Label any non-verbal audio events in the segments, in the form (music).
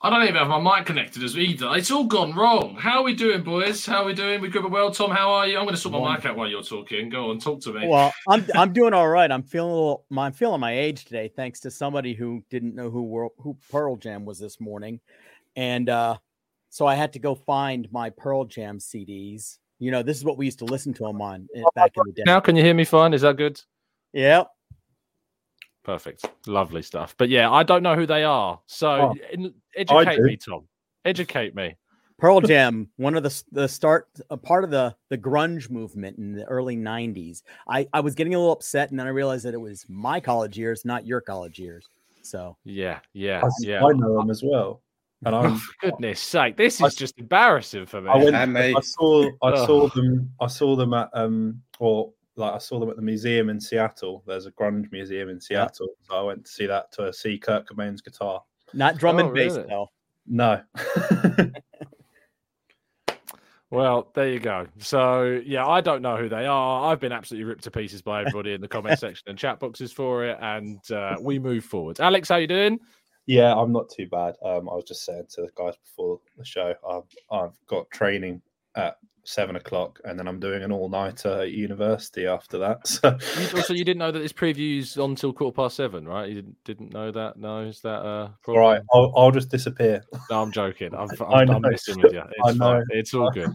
I don't even have my mic connected as either. It's all gone wrong. How are we doing, boys? How are we doing? We good well, Tom. How are you? I'm going to sort my mic out while you're talking. Go on, talk to me. Well, (laughs) I'm I'm doing all right. I'm feeling a little. I'm feeling my age today, thanks to somebody who didn't know who who Pearl Jam was this morning, and uh, so I had to go find my Pearl Jam CDs. You know, this is what we used to listen to them on eh, back in the day. Now, can you hear me fine? Is that good? Yeah. Perfect. Lovely stuff. But yeah, I don't know who they are. So Oh, educate me, Tom. Educate me. Pearl (laughs) Jam, one of the the start, a part of the the grunge movement in the early '90s. I I was getting a little upset, and then I realized that it was my college years, not your college years. So Yeah, yeah, I, yeah. I know them as well. And Oh, I'm, for goodness sake, this I- is just embarrassing for me. I went, And. I saw, I saw them, I saw them at, um, or like I saw them at the museum in Seattle. There's a grunge museum in Seattle, so I went to see that to see Kurt Cobain's guitar. not drum Oh, and bass really? though. No, (laughs) Well, there you go. So yeah, I don't know who they are. I've been absolutely ripped to pieces by everybody in the comment (laughs) section and chat boxes for it, and uh, we move forward. Alex, how you doing? yeah, I'm not too bad. Um, I was just saying to the guys before the show, I've, I've got training at seven o'clock, and then I'm doing an all nighter at university after that. (laughs) So You, also, you didn't know that this preview's on till quarter past seven, right? You didn't, didn't know that? No, is that uh? all right, I'll, I'll just disappear. No, I'm joking. I'm, (laughs) I I'm, I'm messing with you. (laughs) I It's know. fine. It's all good.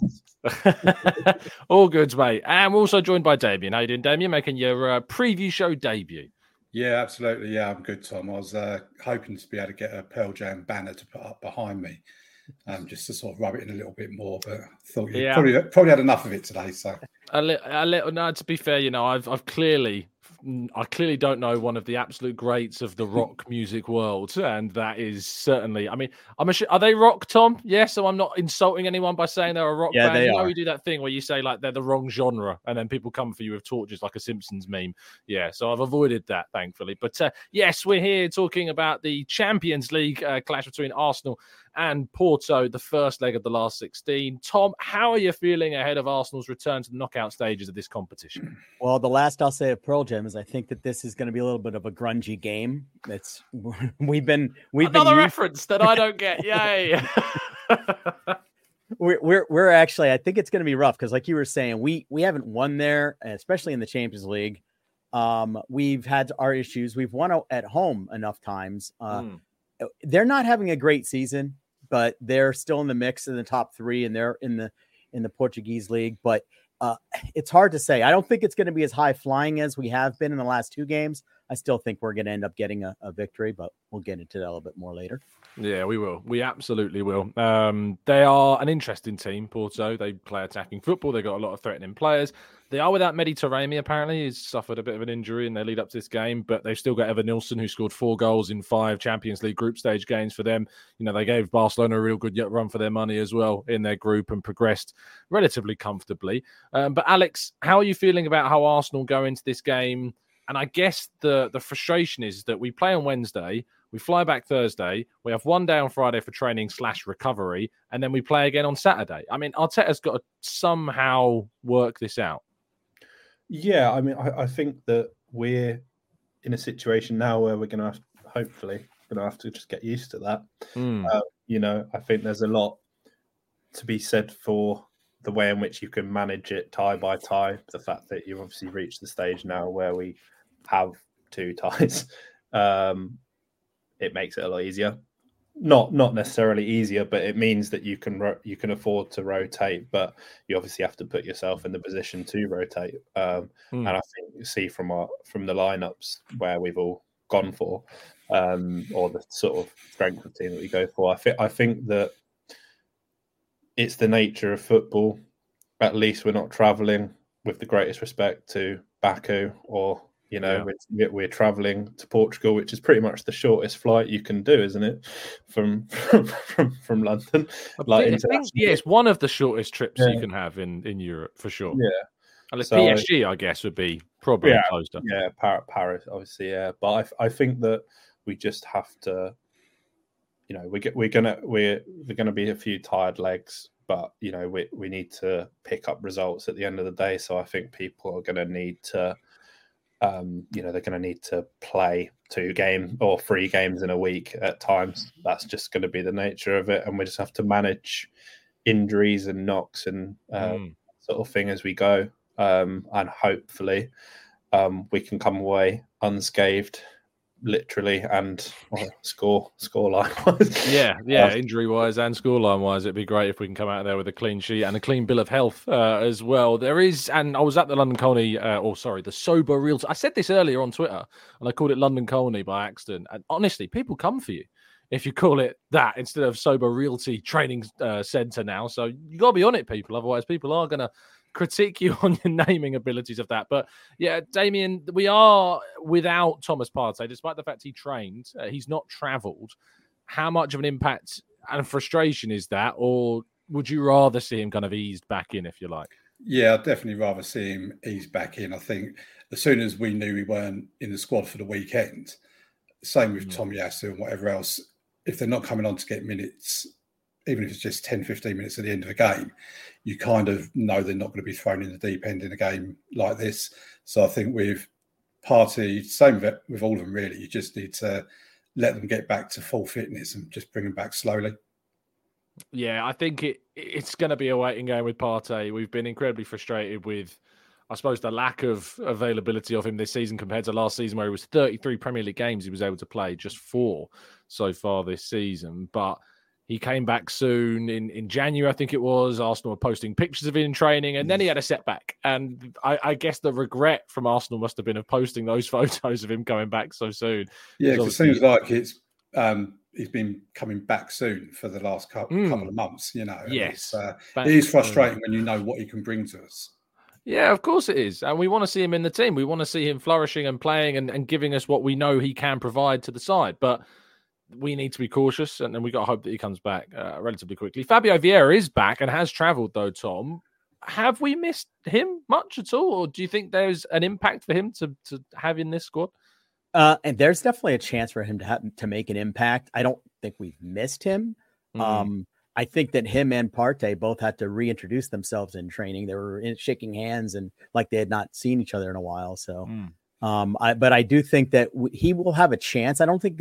all good, mate. And we're also joined by Damien. How you doing, Damien? Making your uh, preview show debut. Yeah, absolutely. Yeah, I'm good, Tom. I was uh, hoping to be able to get a Pearl Jam banner to put up behind me, um, just to sort of rub it in a little bit more. But I thought you Yeah. probably probably had enough of it today. So A, li- a little. No, to be fair, you know, I've I've clearly. I clearly don't know one of the absolute greats of the rock (laughs) music world, and that is certainly. I mean, I'm assu- are they rock, Tom? Yes, so I'm not insulting anyone by saying they're a rock Yeah, band. they you know, are. you do that thing where you say like they're the wrong genre, and then people come for you with torches like a Simpsons meme. Yeah, so I've avoided that, thankfully. But uh, yes, we're here talking about the Champions League uh, clash between Arsenal and Porto, the first leg of the last 16. Tom, how are you feeling ahead of Arsenal's return to the knockout stages of this competition? (clears throat) Well, the last I'll say of Pearl Jam is I think that this is going to be a little bit of a grungy game. It's (laughs) we've been we've Another been used- reference that I don't get. (laughs) Yay. (laughs) we're we're we're actually I think it's going to be rough because like you were saying we we haven't won there especially in the Champions League. Um, we've had our issues. We've won at home enough times. Uh, Mm. They're not having a great season, but they're still in the mix in the top three, and they're in the in the Portuguese league. But uh, (sighs) it's hard to say. I don't think it's going to be as high flying as we have been in the last two games. I still think we're going to end up getting a, a victory, but we'll get into that a little bit more later. Yeah, we will. We absolutely will. Um, they are an interesting team, Porto. They play attacking football. They've got a lot of threatening players. They are without Taremi, apparently. He's suffered a bit of an injury in their lead up to this game, but they've still got Evanilson, who scored four goals in five Champions League group stage games for them. You know, they gave Barcelona a real good run for their money as well in their group and progressed relatively comfortably. Um, but, Alex, how are you feeling about how Arsenal go into this game? And I guess the the frustration is that we play on Wednesday, we fly back Thursday, we have one day on Friday for training slash recovery, and then we play again on Saturday. I mean, Arteta's got to somehow work this out. Yeah, I mean, I, I think that we're in a situation now where we're going to have, hopefully, going to have to just get used to that. Mm. Uh, you know, I think there's a lot to be said for the way in which you can manage it tie by tie. The fact that you've obviously reached the stage now where we have two ties, (laughs) um, it makes it a lot easier. Not not necessarily easier, but it means that you can ro- you can afford to rotate, but you obviously have to put yourself in the position to rotate. Um, Mm. And I think you see from our from the lineups where we've all gone for, um, or the sort of strength of team that we go for. I think I think that it's the nature of football. At least we're not traveling with the greatest respect to Baku or you know we're, we're traveling to Portugal, which is pretty much the shortest flight you can do, isn't it? From (laughs) from from from London, I like think- think, yeah, it's one of the shortest trips Yeah. you can have in, in Europe for sure. Yeah. Unless So- PSG, I guess, would be probably yeah, closer. Yeah, Paris, Paris, obviously, yeah. But I, I think that we just have to, you know, we get we're gonna we're we're gonna be a few tired legs, but you know, we we need to pick up results at the end of the day. So I think people are gonna need to, um, you know, they're gonna need to play two games or three games in a week at times. That's just going to be the nature of it, and we just have to manage injuries and knocks and uh, Mm. sort of thing as we go. Um, and hopefully, um, we can come away unscathed, literally, and well, score score line (laughs) wise. Yeah, yeah, Uh, injury wise and scoreline wise, it'd be great if we can come out there with a clean sheet and a clean bill of health uh, as well. There is, and I was at the London Colney, uh, or sorry, the Sobha Realty. I said this earlier on Twitter, and I called it London Colney by accident. And honestly, people come for you if you call it that instead of Sobha Realty Training uh, Centre now. So you got to be on it, people. Otherwise, people are going to critique you (laughs) on your naming abilities of that. But yeah, Damien, we are without Thomas Partey, despite the fact he trained, uh, he's not travelled. How much of an impact and frustration is that, or would you rather see him kind of eased back in, if you like? Yeah, I'd definitely rather see him ease back in. I think as soon as we knew we weren't in the squad for the weekend, same with Tomiyasu and whatever else, if they're not coming on to get minutes, even if it's just 10, 15 minutes at the end of a game, you kind of know they're not going to be thrown in the deep end in a game like this. So I think with Partey, same with, all of them really, you just need to let them get back to full fitness and just bring them back slowly. Yeah, I think it it's going to be a waiting game with Partey. We've been incredibly frustrated with, I suppose, the lack of availability of him this season compared to last season, where he was 33 Premier League games he was able to play, just four so far this season. But he came back soon in, in January, I think it was. Arsenal were posting pictures of him in training, and then he had a setback. And I, I guess the regret from Arsenal must have been of posting those (laughs) photos of him coming back so soon. Yeah, it seems like it's um, he's been coming back soon for the last couple, Mm. couple of months. You know, Yes. uh, it is frustrating when you know what he can bring to us. Yeah, of course it is. And we want to see him in the team. We want to see him flourishing and playing and, and giving us what we know he can provide to the side. But we need to be cautious and then we got to hope that he comes back uh, relatively quickly. Fabio Vieira is back and has travelled, though, Tom. Have we missed him much at all? Or do you think there's an impact for him to, to have in this squad? Uh, and there's definitely a chance for him to have to make an impact. I don't think we've missed him. Mhm. Um, I think that him and Partey both had to reintroduce themselves in training. They were in, shaking hands and like they had not seen each other in a while. So, Mm. um, I but I do think that w- he will have a chance. I don't think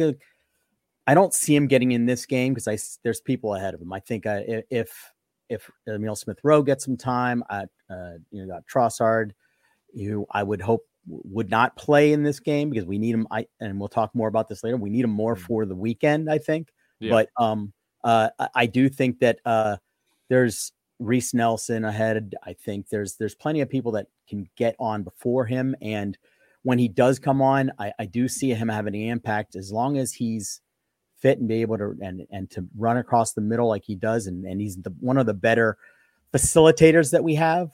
I don't see him getting in this game because I there's people ahead of him. I think uh, i- if if Emil Smith Rowe gets some time, I, uh, you know, got Trossard, who I would hope would not play in this game because we need him. I and we'll talk more about this later. We need him more for the weekend, I think. Yeah. But um, uh, I, I do think that uh, there's Reiss Nelson ahead. I think there's there's plenty of people that can get on before him, and when he does come on, I, I do see him having an impact as long as he's fit and be able to and and to run across the middle like he does, and and he's the one of the better facilitators that we have.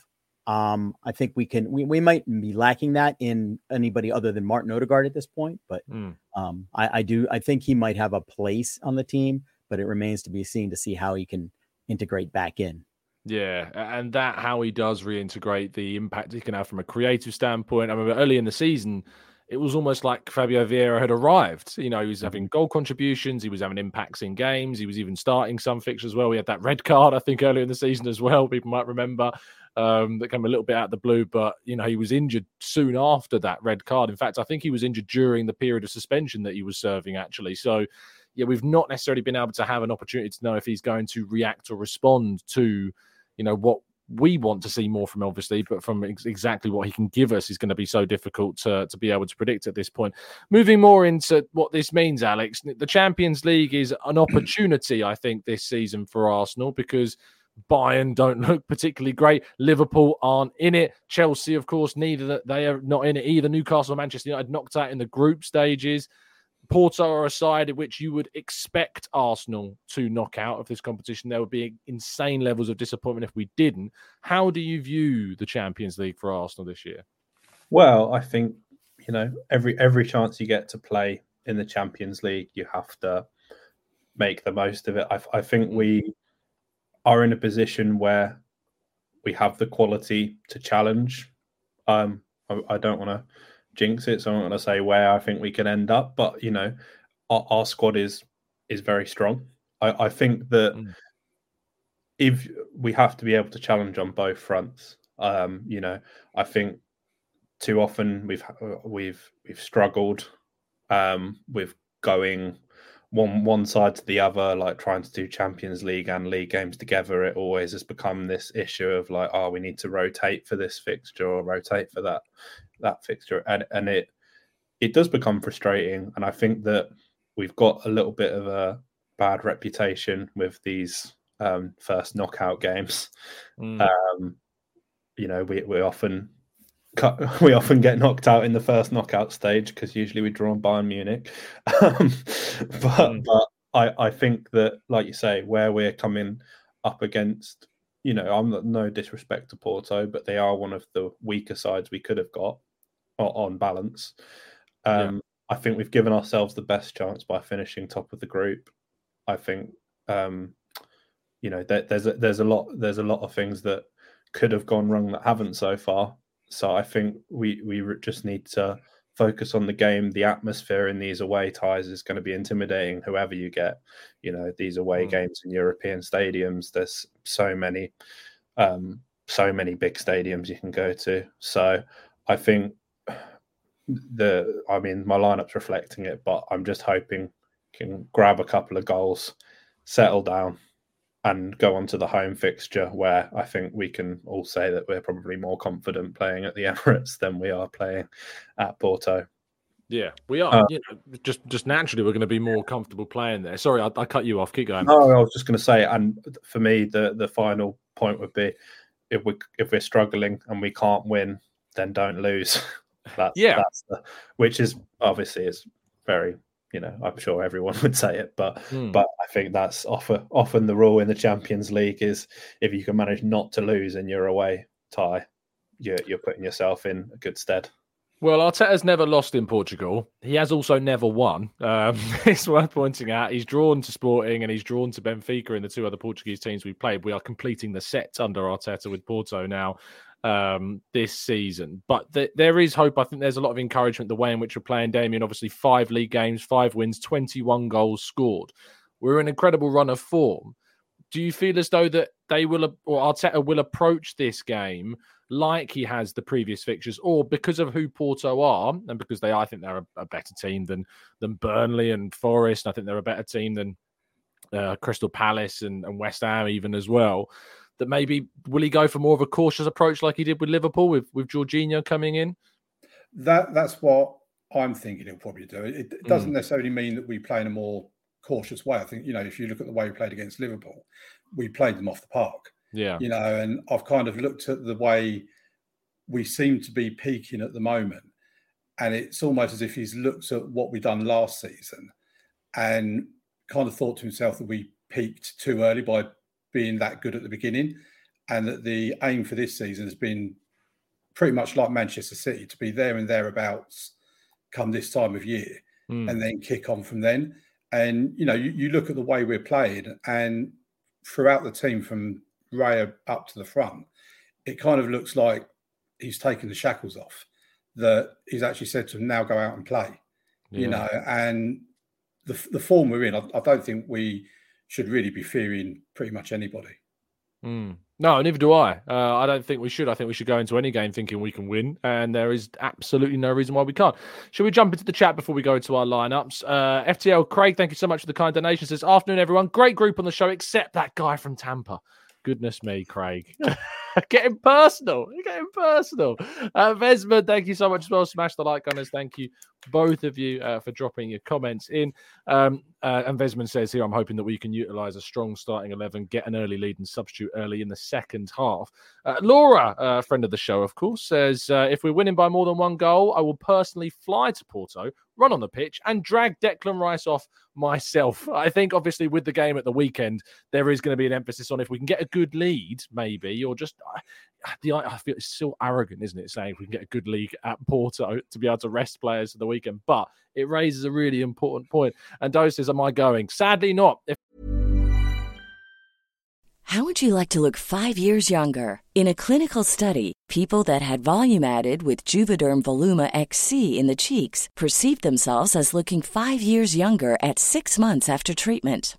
Um, I think we can we, we might be lacking that in anybody other than Martin Odegaard at this point, but Mm. um, I, I do I think he might have a place on the team, but it remains to be seen to see how he can integrate back in. Yeah, and that how he does reintegrate the impact he can have from a creative standpoint. I remember early in the season, it was almost like Fabio Vieira had arrived. You know, he was having goal contributions, he was having impacts in games, he was even starting some fixtures as well. We had that red card, I think, earlier in the season as well. People might remember um, that came a little bit out of the blue, but you know, he was injured soon after that red card. In fact, I think he was injured during the period of suspension that he was serving, actually. So yeah, we've not necessarily been able to have an opportunity to know if he's going to react or respond to, you know, what we want to see more from, obviously, but from ex- exactly what he can give us is going to be so difficult to, to be able to predict at this point. Moving more into what this means, Alex, the Champions League is an (clears throat) opportunity, I think, this season for Arsenal because Bayern don't look particularly great. Liverpool aren't in it. Chelsea, of course, neither they are not in it either. Newcastle, Manchester United knocked out in the group stages. Porto are a side which you would expect Arsenal to knock out of this competition. There would be insane levels of disappointment if we didn't. How do you view the Champions League for Arsenal this year? Well, I think you know every every chance you get to play in the Champions League, you have to make the most of it. I, I think we are in a position where we have the quality to challenge. Um, I, I don't want to jinx it, so I'm not going to say where I think we can end up, but you know, our, our squad is is very strong. I, I think that Mm. if we have to be able to challenge on both fronts, um, you know, I think too often we've we've we've struggled um, with going one one side to the other, like trying to do Champions League and league games together. It always has become this issue of like, oh, we need to rotate for this fixture or rotate for that that fixture, and and it it does become frustrating. And I think that we've got a little bit of a bad reputation with these um, first knockout games. Mm. Um, you know, we we often cut, (laughs) we often get knocked out in the first knockout stage because usually we draw on Bayern Munich. (laughs) Um, but Mm. but I I think that like you say, where we're coming up against, you know, I'm no disrespect to Porto, but they are one of the weaker sides we could have got on balance. Yeah. Um, I think we've given ourselves the best chance by finishing top of the group. I think um, you know there, there's a, there's a lot there's a lot of things that could have gone wrong that haven't so far. So I think we we just need to focus on the game. The atmosphere in these away ties is going to be intimidating. Whoever you get, you know these away Mm. games in European stadiums. There's so many, um, so many big stadiums you can go to. So I think the I mean my lineup's reflecting it, but I'm just hoping can grab a couple of goals, settle down, and go on to the home fixture where I think we can all say that we're probably more confident playing at the (laughs) Emirates than we are playing at Porto. Yeah, we are. Uh, you know, just just naturally, we're going to be more comfortable playing there. Sorry, I, I cut you off. Keep going. No, I was just going to say, and for me, the the final point would be if we if we're struggling and we can't win, then don't lose. (laughs) That's Yeah. that's the, which is obviously is very you know I'm sure everyone (laughs) would say it, but Hmm. but I think that's often often the rule in the Champions League is if you can manage not to lose in your away tie, you're you're putting yourself in a good stead. Well, Arteta's never lost in Portugal. He has also never won. Um, (laughs) it's worth pointing out. He's drawn to Sporting and he's drawn to Benfica in the two other Portuguese teams we've played. We are completing the set under Arteta with Porto now um, this season. But th- there is hope. I think there's a lot of encouragement the way in which we're playing. Damien, obviously, five league games, five wins, 21 goals scored. We're an incredible run of form. Do you feel as though that they will, or Arteta will approach this game like he has the previous fixtures, or because of who Porto are, and because they, I think they're a, a better team than than Burnley and Forest. I think they're a better team than uh, Crystal Palace and, and West Ham even as well. That maybe will he go for more of a cautious approach like he did with Liverpool with with Jorginho coming in? That that's what I'm thinking he'll probably do. It, it Mm. doesn't necessarily mean that we play in a more cautious way. I think you know if you look at the way we played against Liverpool, we played them off the park. Yeah, You know, and I've kind of looked at the way we seem to be peaking at the moment, and it's almost as if he's looked at what we done last season and kind of thought to himself that we peaked too early by being that good at the beginning, and that the aim for this season has been pretty much like Manchester City to be there and thereabouts come this time of year, mm. and then kick on from then. And you know, you, you look at the way we're playing, and throughout the team from Raya up to the front, it kind of looks like he's taken the shackles off. That he's actually said to him, now go out and play. Yeah. You know, and the the form we're in, I, I, don't think we should really be fearing pretty much anybody. Mm. No, neither do I. Uh, I don't think we should. I think we should go into any game thinking we can win, and there is absolutely no reason why we can't. Should we jump into the chat before we go into our lineups? Uh, FTL Craig, thank you so much for the kind donation. Says afternoon, everyone. Great group on the show, except that guy from Tampa. Goodness me, Craig. (laughs) (laughs) getting personal. You're getting personal. Uh, Vesman, thank you so much as well. Smash the like, gunners. Thank you, both of you, uh, for dropping your comments in. Um, uh, and Vesman says here, I'm hoping that we can utilize a strong starting 11, get an early lead, and substitute early in the second half. Uh, Laura, a uh, friend of the show, of course, says uh, if we're winning by more than one goal, I will personally fly to Porto, run on the pitch, and drag Declan Rice off myself. (laughs) I think, obviously, with the game at the weekend, there is going to be an emphasis on if we can get a good lead, maybe, or just the I feel it's still arrogant, isn't it, saying we can get a good league at Porto to be able to rest players for the weekend. But it raises a really important point. And Dose says, Am I going? Sadly not. If- How would you like to look five years younger? In a clinical study, people that had volume added with Juvederm Voluma XC in the cheeks perceived themselves as looking five years younger at six months after treatment.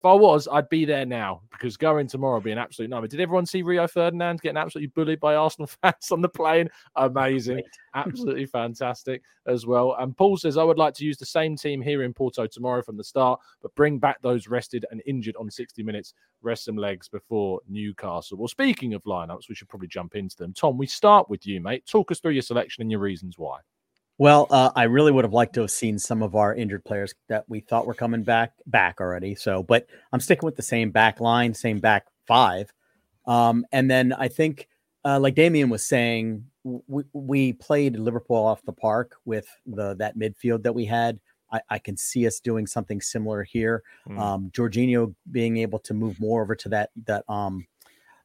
If I was, I'd be there now because going tomorrow would be an absolute nightmare. Did everyone see Rio Ferdinand getting absolutely bullied by Arsenal (laughs) fans on the plane? Amazing. (laughs) absolutely fantastic as well. And Paul says, I would like to use the same team here in Porto tomorrow from the start, but bring back those rested and injured on 60 minutes, rest some legs before Newcastle. Well, speaking of lineups, we should probably jump into them. Tom, we start with you, mate. Talk us through your selection and your reasons why. Well, uh, I really would have liked to have seen some of our injured players that we thought were coming back back already. So, but I'm sticking with the same back line, same back five. Um, and then I think, uh, like Damien was saying, we, we played Liverpool off the park with the that midfield that we had. I, I can see us doing something similar here. Mm. Um, Jorginho being able to move more over to that that um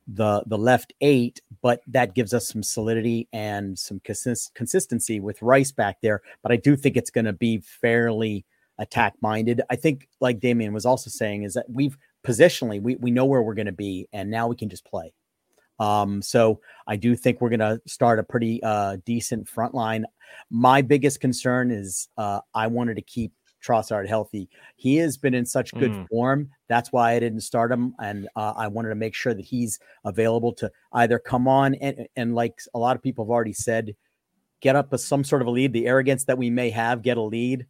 the the left eight, but that gives us some solidity and some consist- consistency with Rice back there. But I do think it's going to be fairly attack minded. I think, like Damien was also saying, is that we've positionally we we know where we're going to be, and now we can just play. Um, so I do think we're going to start a pretty uh, decent front line. My biggest concern is uh, I wanted to keep Trossard healthy. He has been in such good mm. form. That's why I didn't start him, and uh, I wanted to make sure that he's available to either come on and and like a lot of people have already said, get up a, some sort of a lead. The arrogance that we may have, get a lead,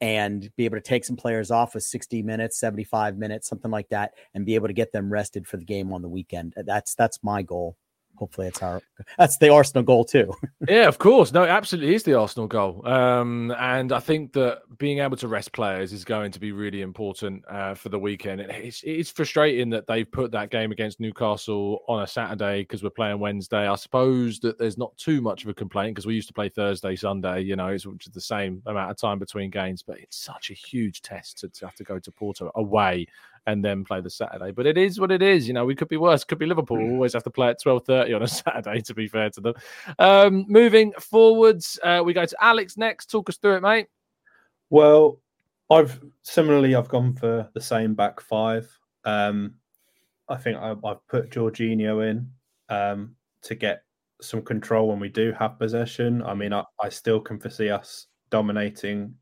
and be able to take some players off with 60 minutes, 75 minutes, something like that, and be able to get them rested for the game on the weekend. That's that's my goal hopefully it's our that's the Arsenal goal too. (laughs) yeah, of course. No, absolutely is the Arsenal goal. Um, and I think that being able to rest players is going to be really important uh, for the weekend. It's, it's frustrating that they've put that game against Newcastle on a Saturday because we're playing Wednesday. I suppose that there's not too much of a complaint because we used to play Thursday, Sunday, you know, it's which is the same amount of time between games, but it's such a huge test to, to have to go to Porto away and then play the Saturday. But it is what it is. You know, we could be worse. Could be Liverpool. We'll always have to play at twelve thirty on a (laughs) Saturday. To be fair to them. Um, moving forwards, uh, we go to Alex next. Talk us through it, mate. Well, I've similarly I've gone for the same back five. Um, I think I, have put Jorginho in um, to get some control when we do have possession. I mean, I, I still can foresee us dominating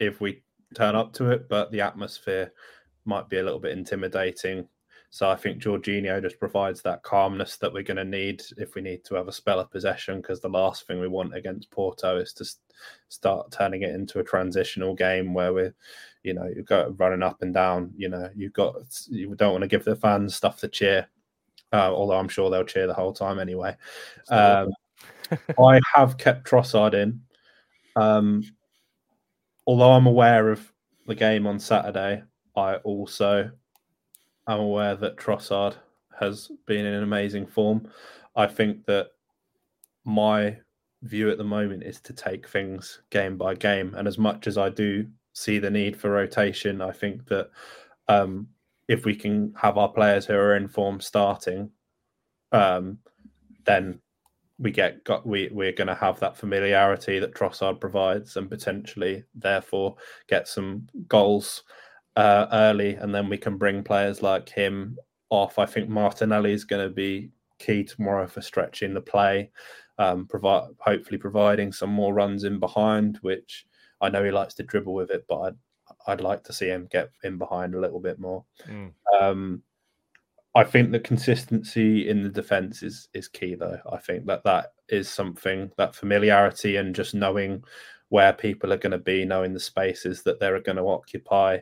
if we turn up to it, but the atmosphere might be a little bit intimidating. So I think Jorginho just provides that calmness that we're going to need if we need to have a spell of possession. Because the last thing we want against Porto is to start turning it into a transitional game where we're, you know, you go running up and down. You know, you've got you don't want to give the fans stuff to cheer. Uh, although I'm sure they'll cheer the whole time anyway. Um, I have kept Trossard in. Um, although I'm aware of the game on Saturday, I also am aware that Trossard has been in an amazing form. I think that my view at the moment is to take things game by game. And as much as I do see the need for rotation, I think that um, if we can have our players who are in form starting, um, then we get got we we're going to have that familiarity that Trossard provides, and potentially therefore get some goals uh, early, and then we can bring players like him off. I think Martinelli is going to be key tomorrow for stretching the play, um, provide hopefully providing some more runs in behind, which I know he likes to dribble with it, but I'd, I'd like to see him get in behind a little bit more. Mm. Um, I think the consistency in the defense is is key, though. I think that that is something that familiarity and just knowing where people are going to be, knowing the spaces that they're going to occupy,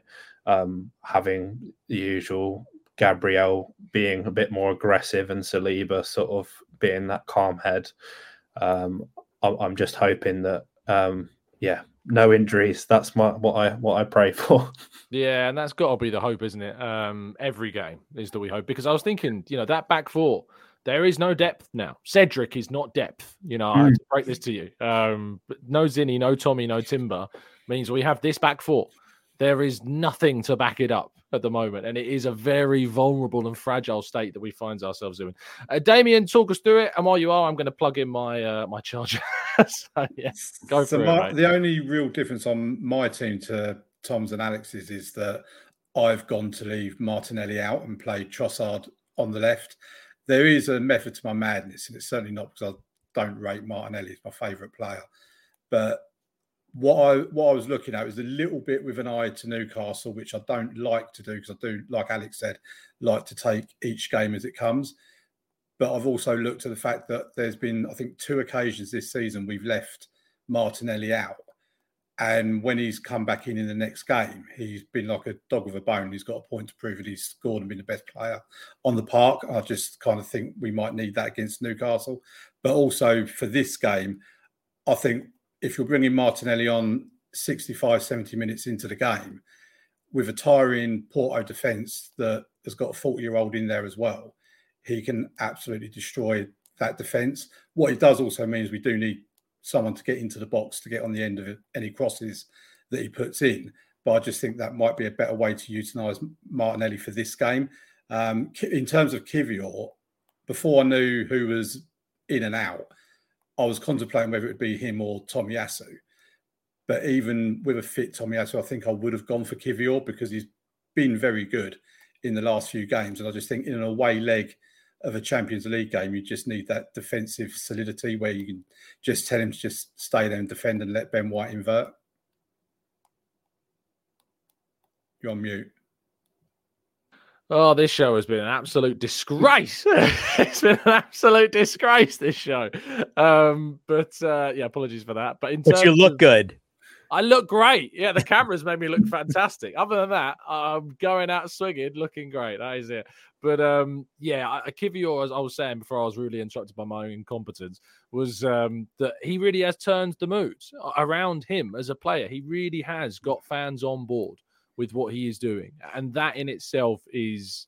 um, having the usual Gabriel being a bit more aggressive and Saliba sort of being that calm head. Um, I'm just hoping that, um, yeah, no injuries. That's my what I what I pray for. (laughs) Yeah, and that's got to be the hope, isn't it? Um, every game is that we hope because I was thinking, you know, that back four, there is no depth now. Cedric is not depth. You know, mm. I have to break this to you. Um, no Zinny, no Tommy, no Timber means we have this back four. There is nothing to back it up at the moment, and it is a very vulnerable and fragile state that we find ourselves in. Uh, Damien, talk us through it, and while you are, I'm going to plug in my uh, my charger. (laughs) so yes, go so for my, it. The only real difference on my team to Tom's and Alex's is that I've gone to leave Martinelli out and play Trossard on the left. There is a method to my madness, and it's certainly not because I don't rate Martinelli; he's my favourite player. But what I what I was looking at was a little bit with an eye to Newcastle, which I don't like to do because I do, like Alex said, like to take each game as it comes. But I've also looked at the fact that there's been, I think, two occasions this season we've left Martinelli out, and when he's come back in in the next game, he's been like a dog with a bone. He's got a point to prove that he's scored and been the best player on the park. I just kind of think we might need that against Newcastle, but also for this game, I think if you're bringing Martinelli on 65, 70 minutes into the game with a tiring Porto defence that has got a 40 year old in there as well, he can absolutely destroy that defence. What it does also means we do need someone to get into the box to get on the end of any crosses that he puts in. But I just think that might be a better way to utilise Martinelli for this game. Um, in terms of Kiwior, before I knew who was in and out, I was contemplating whether it would be him or Tomiyasu. But even with a fit Tomiyasu, I think I would have gone for Kiwior because he's been very good in the last few games. And I just think in an away leg of a Champions League game, you just need that defensive solidity where you can just tell him to just stay there and defend and let Ben White invert. You're on mute. Oh, this show has been an absolute disgrace. (laughs) it's been an absolute disgrace, this show. Um, but uh, yeah, apologies for that. But in but you look of, good. I look great. Yeah, the cameras made me look fantastic. Other than that, I'm going out swinging, looking great. That is it. But um, yeah, Kiwior, as I was saying before, I was really interrupted by my own incompetence. Was um, that he really has turned the mood around him as a player? He really has got fans on board with what he is doing. And that in itself is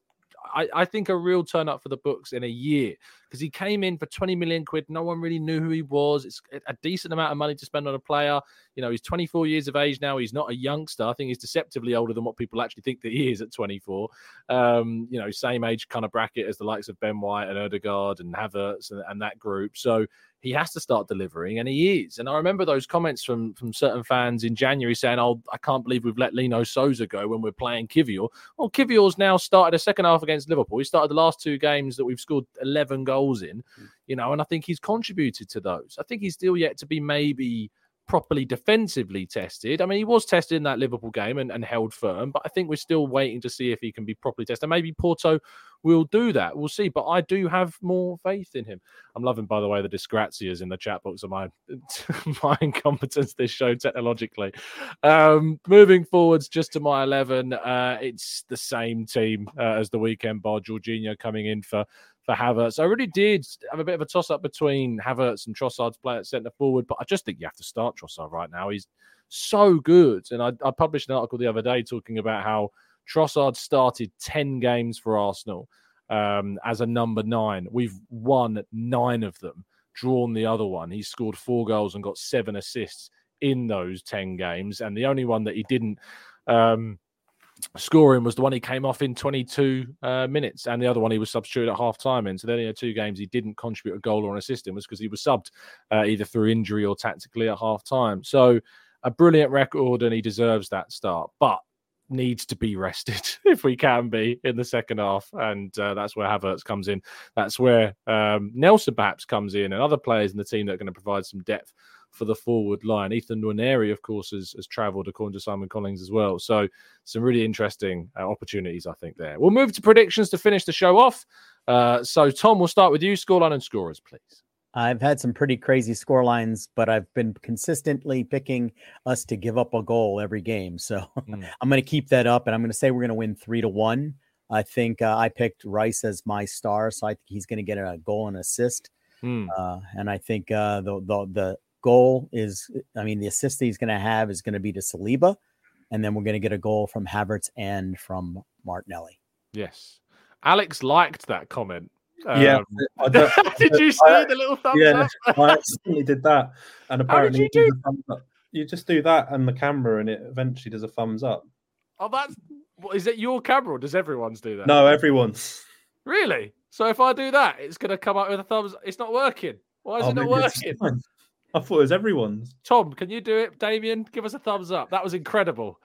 I, I think a real turn up for the books in a year because he came in for 20 million quid. No one really knew who he was. It's a decent amount of money to spend on a player. You know, he's 24 years of age now. He's not a youngster. I think he's deceptively older than what people actually think that he is at 24. Um, you know, same age kind of bracket as the likes of Ben White and Odegaard and Havertz and, and that group. So he has to start delivering, and he is. And I remember those comments from from certain fans in January saying, "Oh, I can't believe we've let Lino Sousa go when we're playing Kiwior." Well, Kiwior's now started a second half against Liverpool. He started the last two games that we've scored 11 goals in, hmm. you know, and I think he's contributed to those. I think he's still yet to be maybe properly defensively tested. I mean, he was tested in that Liverpool game and, and held firm, but I think we're still waiting to see if he can be properly tested. Maybe Porto will do that. We'll see. But I do have more faith in him. I'm loving, by the way, the disgrazias in the chat box of my (laughs) my incompetence this show technologically. Um, moving forwards, just to my 11, uh, it's the same team uh, as the weekend bar. Jorginho coming in for for Havertz. I really did have a bit of a toss up between Havertz and Trossard's play at centre forward, but I just think you have to start Trossard right now. He's so good. And I, I published an article the other day talking about how Trossard started 10 games for Arsenal um, as a number nine. We've won nine of them, drawn the other one. He scored four goals and got seven assists in those 10 games. And the only one that he didn't. Um, scoring was the one he came off in 22 uh, minutes, and the other one he was substituted at half time in. So then, in two games he didn't contribute a goal or an assist in was because he was subbed uh, either through injury or tactically at half time. So a brilliant record, and he deserves that start. But needs to be (laughs) rested (laughs) if we can be in the second half, and uh, that's where Havertz comes in. That's where um, Nelson perhaps comes in, and other players in the team that are going to provide some depth for the forward line. Ethan Nwaneri, of course, has, has travelled according to Simon Collings as well. So some really interesting uh, opportunities, I think, there. We'll move to predictions to finish the show off. Uh, so, Tom, we'll start with you. Scoreline and scorers, please. I've had some pretty crazy score lines, but I've been consistently picking us to give up a goal every game. So mm. (laughs) I'm going to keep that up, and I'm going to say we're going to win three to one. I think uh, I picked Rice as my star, so I think he's going to get a goal and assist. Mm. Uh, and I think uh, the, the the goal is, I mean, the assist he's going to have is going to be to Saliba, and then we're going to get a goal from Havertz and from Martinelli. Yes, Alex liked that comment. Um, yeah, (laughs) did you see I, the little thumbs yeah, up? I accidentally did that, and apparently you, do? you just do that and the camera, and it eventually does a thumbs up. Oh, that's is it your camera or does everyone's do that? No, everyone's. Really? So if I do that, it's going to come up with a thumbs. It's not working. Why is oh, it not working? I thought it was everyone's. Tom, can you do it? Damien, give us a thumbs up. That was incredible.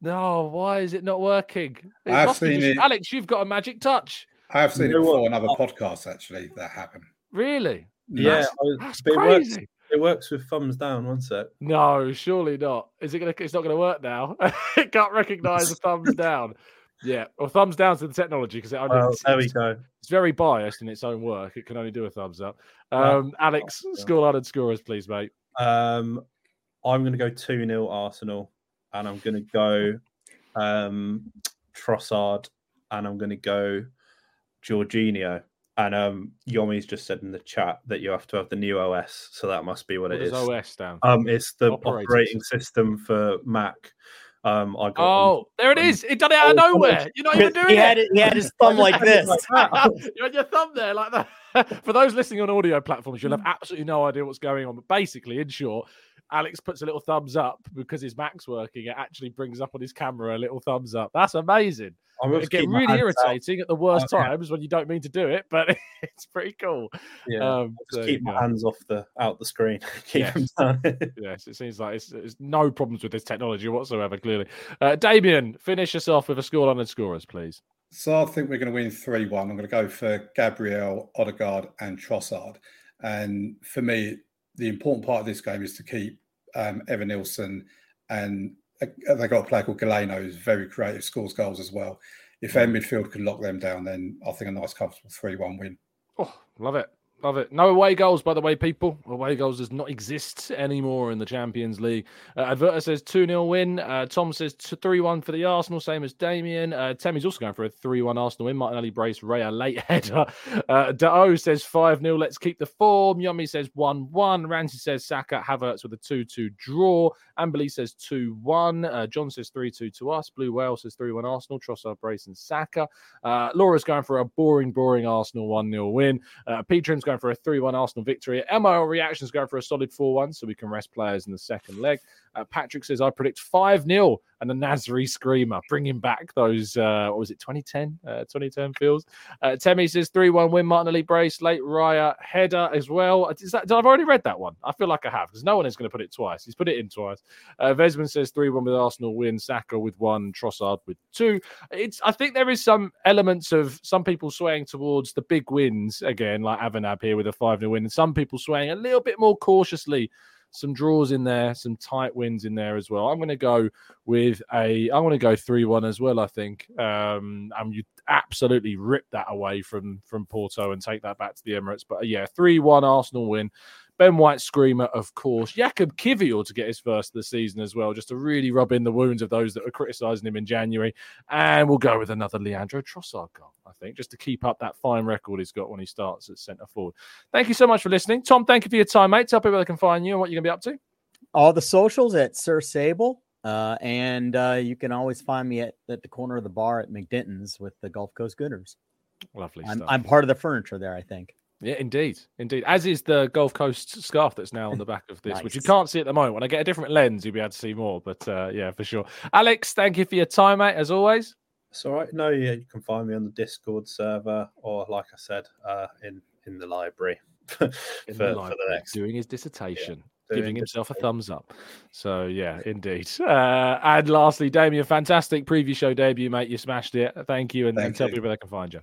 No, why is it not working? It I've seen just... it. Alex, you've got a magic touch. I have seen you it before on other oh. podcasts, actually, that happened. Really? Yeah, that's, that's it crazy. Works, it works with thumbs down. One sec. No, surely not. Is it gonna? It's not gonna work now. it (laughs) can't recognize the thumbs (laughs) down. Yeah, or thumbs down to the technology because it only, oh, there we go. It's very biased in its own work. It can only do a thumbs up. Um, Alex, oh, scoreline and scorers, please, mate. Um, I'm going to go 2 0 Arsenal, and I'm going to go um, Trossard, and I'm going to go Jorginho. And um, Yomi's just said in the chat that you have to have the new OS, so that must be what, what it is. OS stand? Um, it's the operating, operating system for Mac. Um, I got oh, there it is. It done it out of nowhere. You're not even doing he it. Had it. He had his thumb like (laughs) this. you had your thumb there like that. (laughs) For those listening on audio platforms, you'll have absolutely no idea what's going on. But basically, in short, Alex puts a little thumbs up because his Mac's working. It actually brings up on his camera a little thumbs up. That's amazing. It get really irritating out. at the worst okay. times when you don't mean to do it, but (laughs) it's pretty cool. Yeah, um, just so, keep my hands off the out the screen. (laughs) keep yes. them down. (laughs) yes, it seems like it's, it's, no problems with this technology whatsoever. Clearly, uh, Damien, finish us off with a scoreline and scorers, please. So I think we're going to win three one. I'm going to go for Gabriel, Odegaard, and Trossard. And for me, the important part of this game is to keep um, Evanilson and uh, they got a player called Galeno who's very creative, scores goals as well. If their midfield can lock them down, then I think a nice, comfortable three-one win. Oh, love it, Love it. No away goals, by the way, people. Away goals does not exist anymore in the Champions League. Uh, Adverter says 2 0 win. Uh, Tom says 3 1 for the Arsenal, same as Damien. Uh, Temmy's also going for a 3 1 Arsenal win. Martinelli brace, Raya late header. (laughs) Uh, Dao says 5 0. Let's keep the form. Yummy says 1 1. Ramsey says Saka, Havertz with a 2 2 draw. Amberley says 2 1. Uh, John says 3 2 to us. Blue Whale says 3 1 Arsenal. Trossard, Brace, and Saka. Uh, Laura's going for a boring, boring Arsenal 1 0 win. Uh, going for a 3 1 Arsenal victory. MIL Reactions going for a solid 4 1, so we can rest players in the second leg. Uh, Patrick says, I predict 5 0 and a Nasri screamer, bringing back those, uh, what was it, 2010? Uh, 2010 feels. Uh, Temi says 3 1 win, Martinelli brace, late Raya header as well. Is that, I've already read that one. I feel like I have because no one is going to put it twice. He's put it in twice. Uh, Vesman says 3 1 with Arsenal win, Saka with one, Trossard with two. It's I think there is some elements of some people swaying towards the big wins again, like Avanab here with a 5 0 win, and some people swaying a little bit more cautiously some draws in there, some tight wins in there as well. I'm going to go with a. I want to go three one as well. I think. Um, and you absolutely rip that away from from Porto and take that back to the Emirates. But uh, yeah, three one Arsenal win. Ben White screamer, of course. Jakub Kiwior to get his first of the season as well, just to really rub in the wounds of those that were criticising him in January. And we'll go with another Leandro Trossard goal, I think, just to keep up that fine record he's got when he starts at centre forward. Thank you so much for listening. Tom, thank you for your time, mate. Tell people where they can find you and what you're going to be up to. All the socials at Sir Sable. Uh, and uh, you can always find me at, at the corner of the bar at McDinton's with the Gulf Coast Gooners. Lovely I'm, stuff. I'm part of the furniture there, I think. Yeah, indeed, indeed. As is the Gulf Coast scarf that's now on the back of (laughs) this, which you can't see at the moment. When I get a different lens, you'll be able to see more. But uh, yeah, for sure. Alex, thank you for your time, mate. As always. It's all right. No, yeah, you can find me on the Discord server, or like I said, uh, in in the library (laughs) for, In for the the next. doing his dissertation. doing Giving himself a thumbs up. So yeah, indeed. (laughs) Uh, and lastly, Damien, fantastic preview show debut, mate. You smashed it. Thank you, and, and tell you. people where they can find you.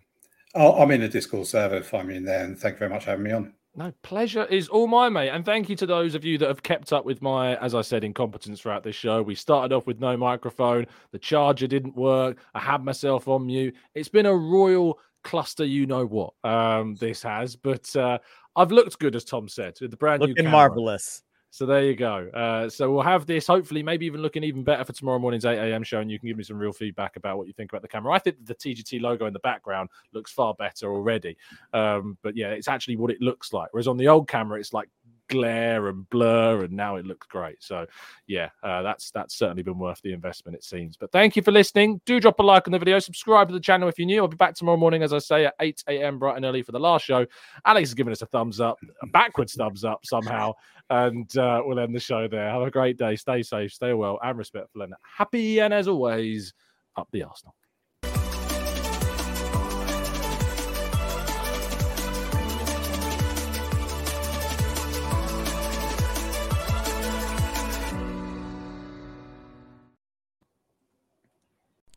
Oh, I'm in the Discord server. Find me in there, and thank you very much for having me on. No, pleasure is all mine, mate. And thank you to those of you that have kept up with my, as I said, incompetence throughout this show. We started off with no microphone. The charger didn't work. I had myself on mute. It's been a royal cluster, you know what, um, this has. But uh, I've looked good, as Tom said, with the brand new Looking camera. marvelous. So there you go. Uh, so we'll have this, hopefully, maybe even looking even better for tomorrow morning's 8 a.m. show, and you can give me some real feedback about what you think about the camera. I think the TGT logo in the background looks far better already. Um, but yeah, it's actually what it looks like. Whereas on the old camera, it's like glare and blur, and now it looks great. So yeah, uh, that's that's certainly been worth the investment, it seems. But thank you for listening. Do drop a like on the video, subscribe to the channel if you're new. I'll be back tomorrow morning, as I say, at 8 a.m. bright and early for the last show. Alex has given us a thumbs up, a backwards thumbs up somehow, and uh, we'll end the show there. Have a great day. Stay safe, stay well, and respectful, and happy. And as always, up the Arsenal.